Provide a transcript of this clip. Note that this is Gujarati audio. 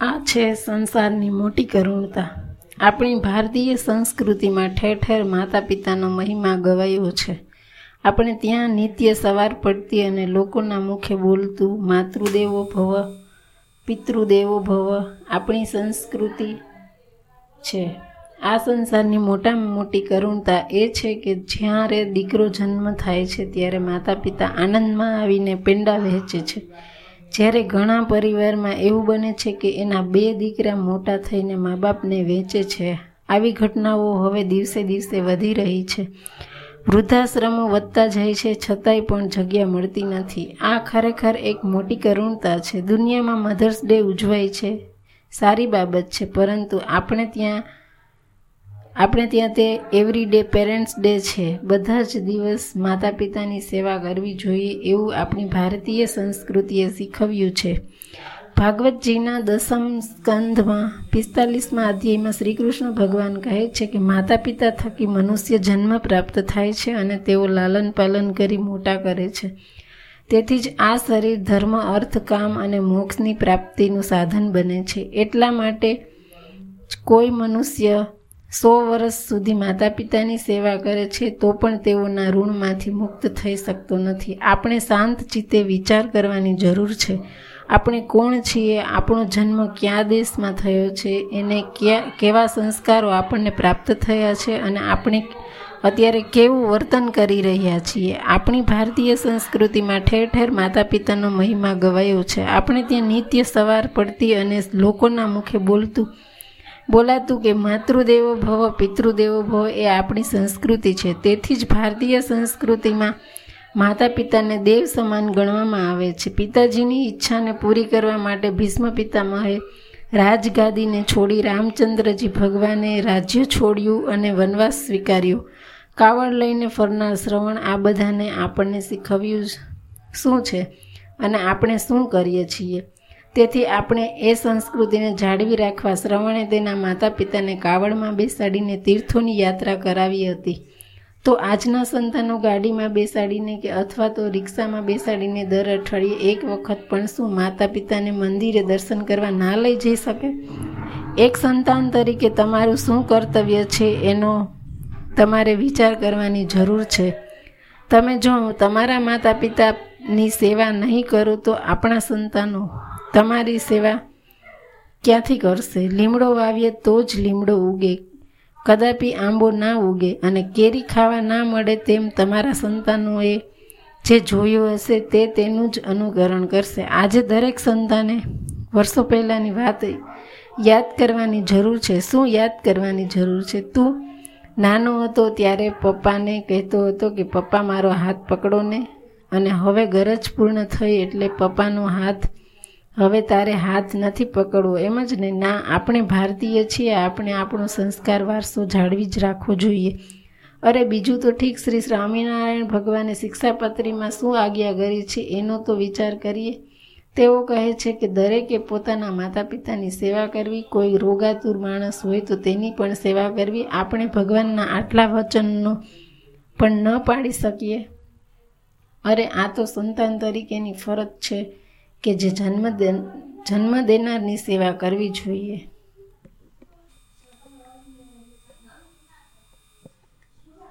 આ છે સંસારની મોટી કરુણતા. આપણી ભારતીય સંસ્કૃતિમાં ઠેર ઠેર માતા પિતાનો મહિમા ગવાયો છે. આપણે ત્યાં નિત્ય સવાર પડતી અને લોકોના મુખે બોલતું માતૃદેવો ભવ, પિતૃદેવો ભવ આપણી સંસ્કૃતિ છે. આ સંસારની મોટામાં મોટી કરુણતા એ છે કે જ્યારે દીકરો જન્મ થાય છે ત્યારે માતા પિતા આનંદમાં આવીને પેંડા વહેંચે છે. જ્યારે ઘણા પરિવારમાં એવું બને છે કે એના બે દીકરા મોટા થઈને મા બાપને વેચે છે, આવી ઘટનાઓ હવે દિવસે દિવસે વધી રહી છે. વૃદ્ધાશ્રમો વધતા જાય છે, છતાંય પણ જગ્યા મળતી નથી. આ ખરેખર એક મોટી કરુણતા છે. દુનિયામાં મધર્સ ડે ઉજવાય છે, સારી બાબત છે, પરંતુ આપણે ત્યાં આપણે ત્યાં તે એવરી ડે પેરેન્ટ્સ ડે છે. બધા જ દિવસ માતા પિતાની સેવા કરવી જોઈએ એવું આપણી ભારતીય સંસ્કૃતિએ શીખવ્યું છે. ભાગવતજીના દસમ સ્કંધમાં, પિસ્તાલીસમાં અધ્યાયમાં શ્રી કૃષ્ણ ભગવાન કહે છે કે માતા પિતા થકી મનુષ્ય જન્મ પ્રાપ્ત થાય છે અને તેઓ લાલન પાલન કરી મોટા કરે છે. તેથી જ આ શરીર ધર્મ, અર્થ, કામ અને મોક્ષની પ્રાપ્તિનું સાધન બને છે. એટલા માટે કોઈ મનુષ્ય સો વર્ષ સુધી માતા પિતાની સેવા કરે છે, તો પણ તેઓના ઋણમાંથી મુક્ત થઈ શકતો નથી. આપણે શાંત ચિત્તે વિચાર કરવાની જરૂર છે. આપણે કોણ છીએ? આપણો જન્મ કયા દેશમાં થયો છે? એને ક્યાં, કેવા સંસ્કારો આપણને પ્રાપ્ત થયા છે અને આપણે અત્યારે કેવું વર્તન કરી રહ્યા છીએ? આપણી ભારતીય સંસ્કૃતિમાં ઠેર ઠેર માતા પિતાનો મહિમા ગવાયો છે. આપણે ત્યાં નિત્ય સવાર પડતી અને લોકોના મુખે બોલતું બોલાતું કે માતૃદેવો ભવ, પિતૃદેવો ભવ એ આપણી સંસ્કૃતિ છે. તેથી જ ભારતીય સંસ્કૃતિમાં માતા પિતાને દેવ સમાન ગણવામાં આવે છે. પિતાજીની ઈચ્છાને પૂરી કરવા માટે ભીષ્મ પિતામહે રાજગાદીને છોડી રામચંદ્રજી ભગવાને રાજ્ય છોડ્યું અને વનવાસ સ્વીકાર્યો. કાવડ લઈને ફરનાર શ્રવણ આ બધાને આપણને શીખવ્યું શું છે? અને આપણે શું કરીએ છીએ? તેથી આપણે એ સંસ્કૃતિને જાળવી રાખવા શ્રવણે તેના માતા પિતાને કાવડમાં બેસાડીને તીર્થોની યાત્રા કરાવી હતી. તો આજના સંતાનો ગાડીમાં બેસાડીને કે અથવા તો રિક્ષામાં બેસાડીને દર અઠવાડિયે એક વખત પણ શું માતા પિતાને મંદિરે દર્શન કરવા ના લઈ જઈ શકે? એક સંતાન તરીકે તમારું શું કર્તવ્ય છે એનો તમારે વિચાર કરવાની જરૂર છે. તમે જો તમારા માતા પિતાની સેવા નહીં કરો તો આપણા સંતાનો તમારી સેવા ક્યાંથી કરશે? લીમડો વાવીએ તો જ લીમડો ઉગે. કદાપી આંબો ના ઉગે અને કેરી ખાવા ના મળે તેમ તમારા સંતાનોએ જે જોયું હશે તે તેનું જ અનુકરણ કરશે. આજે દરેક સંતાને વર્ષો પહેલાંની વાત યાદ કરવાની જરૂર છે. શું યાદ કરવાની જરૂર છે? તું નાનો હતો ત્યારે પપ્પાને કહેતો હતો કે, પપ્પા, મારો હાથ પકડો ને. અને હવે ગરજ પૂર્ણ થઈ એટલે પપ્પાનો હાથ હવે તારે હાથ નથી પકડવો. એમ જ ને, ના, આપણે ભારતીય છીએ, આપણે આપણો સંસ્કાર વારસો જાળવી જ રાખવો જોઈએ. અરે, બીજું તો ઠીક, શ્રી સ્વામિનારાયણ ભગવાને શિક્ષાપત્રીમાં શું આજ્ઞા કરી છે, એનો તો વિચાર કરીએ. તેઓ કહે છે કે દરેકે પોતાના માતા પિતાની સેવા કરવી, કોઈ રોગાતુર માણસ હોય તો તેની પણ સેવા કરવી. આપણે ભગવાનના આટલા વચનનો પણ ન પાડી શકીએ. અરે, આ તો સંતાન તરીકેની ફરજ છે. કે જે જન્મ જન્મ દેનારની સેવા કરવી જોઈએ.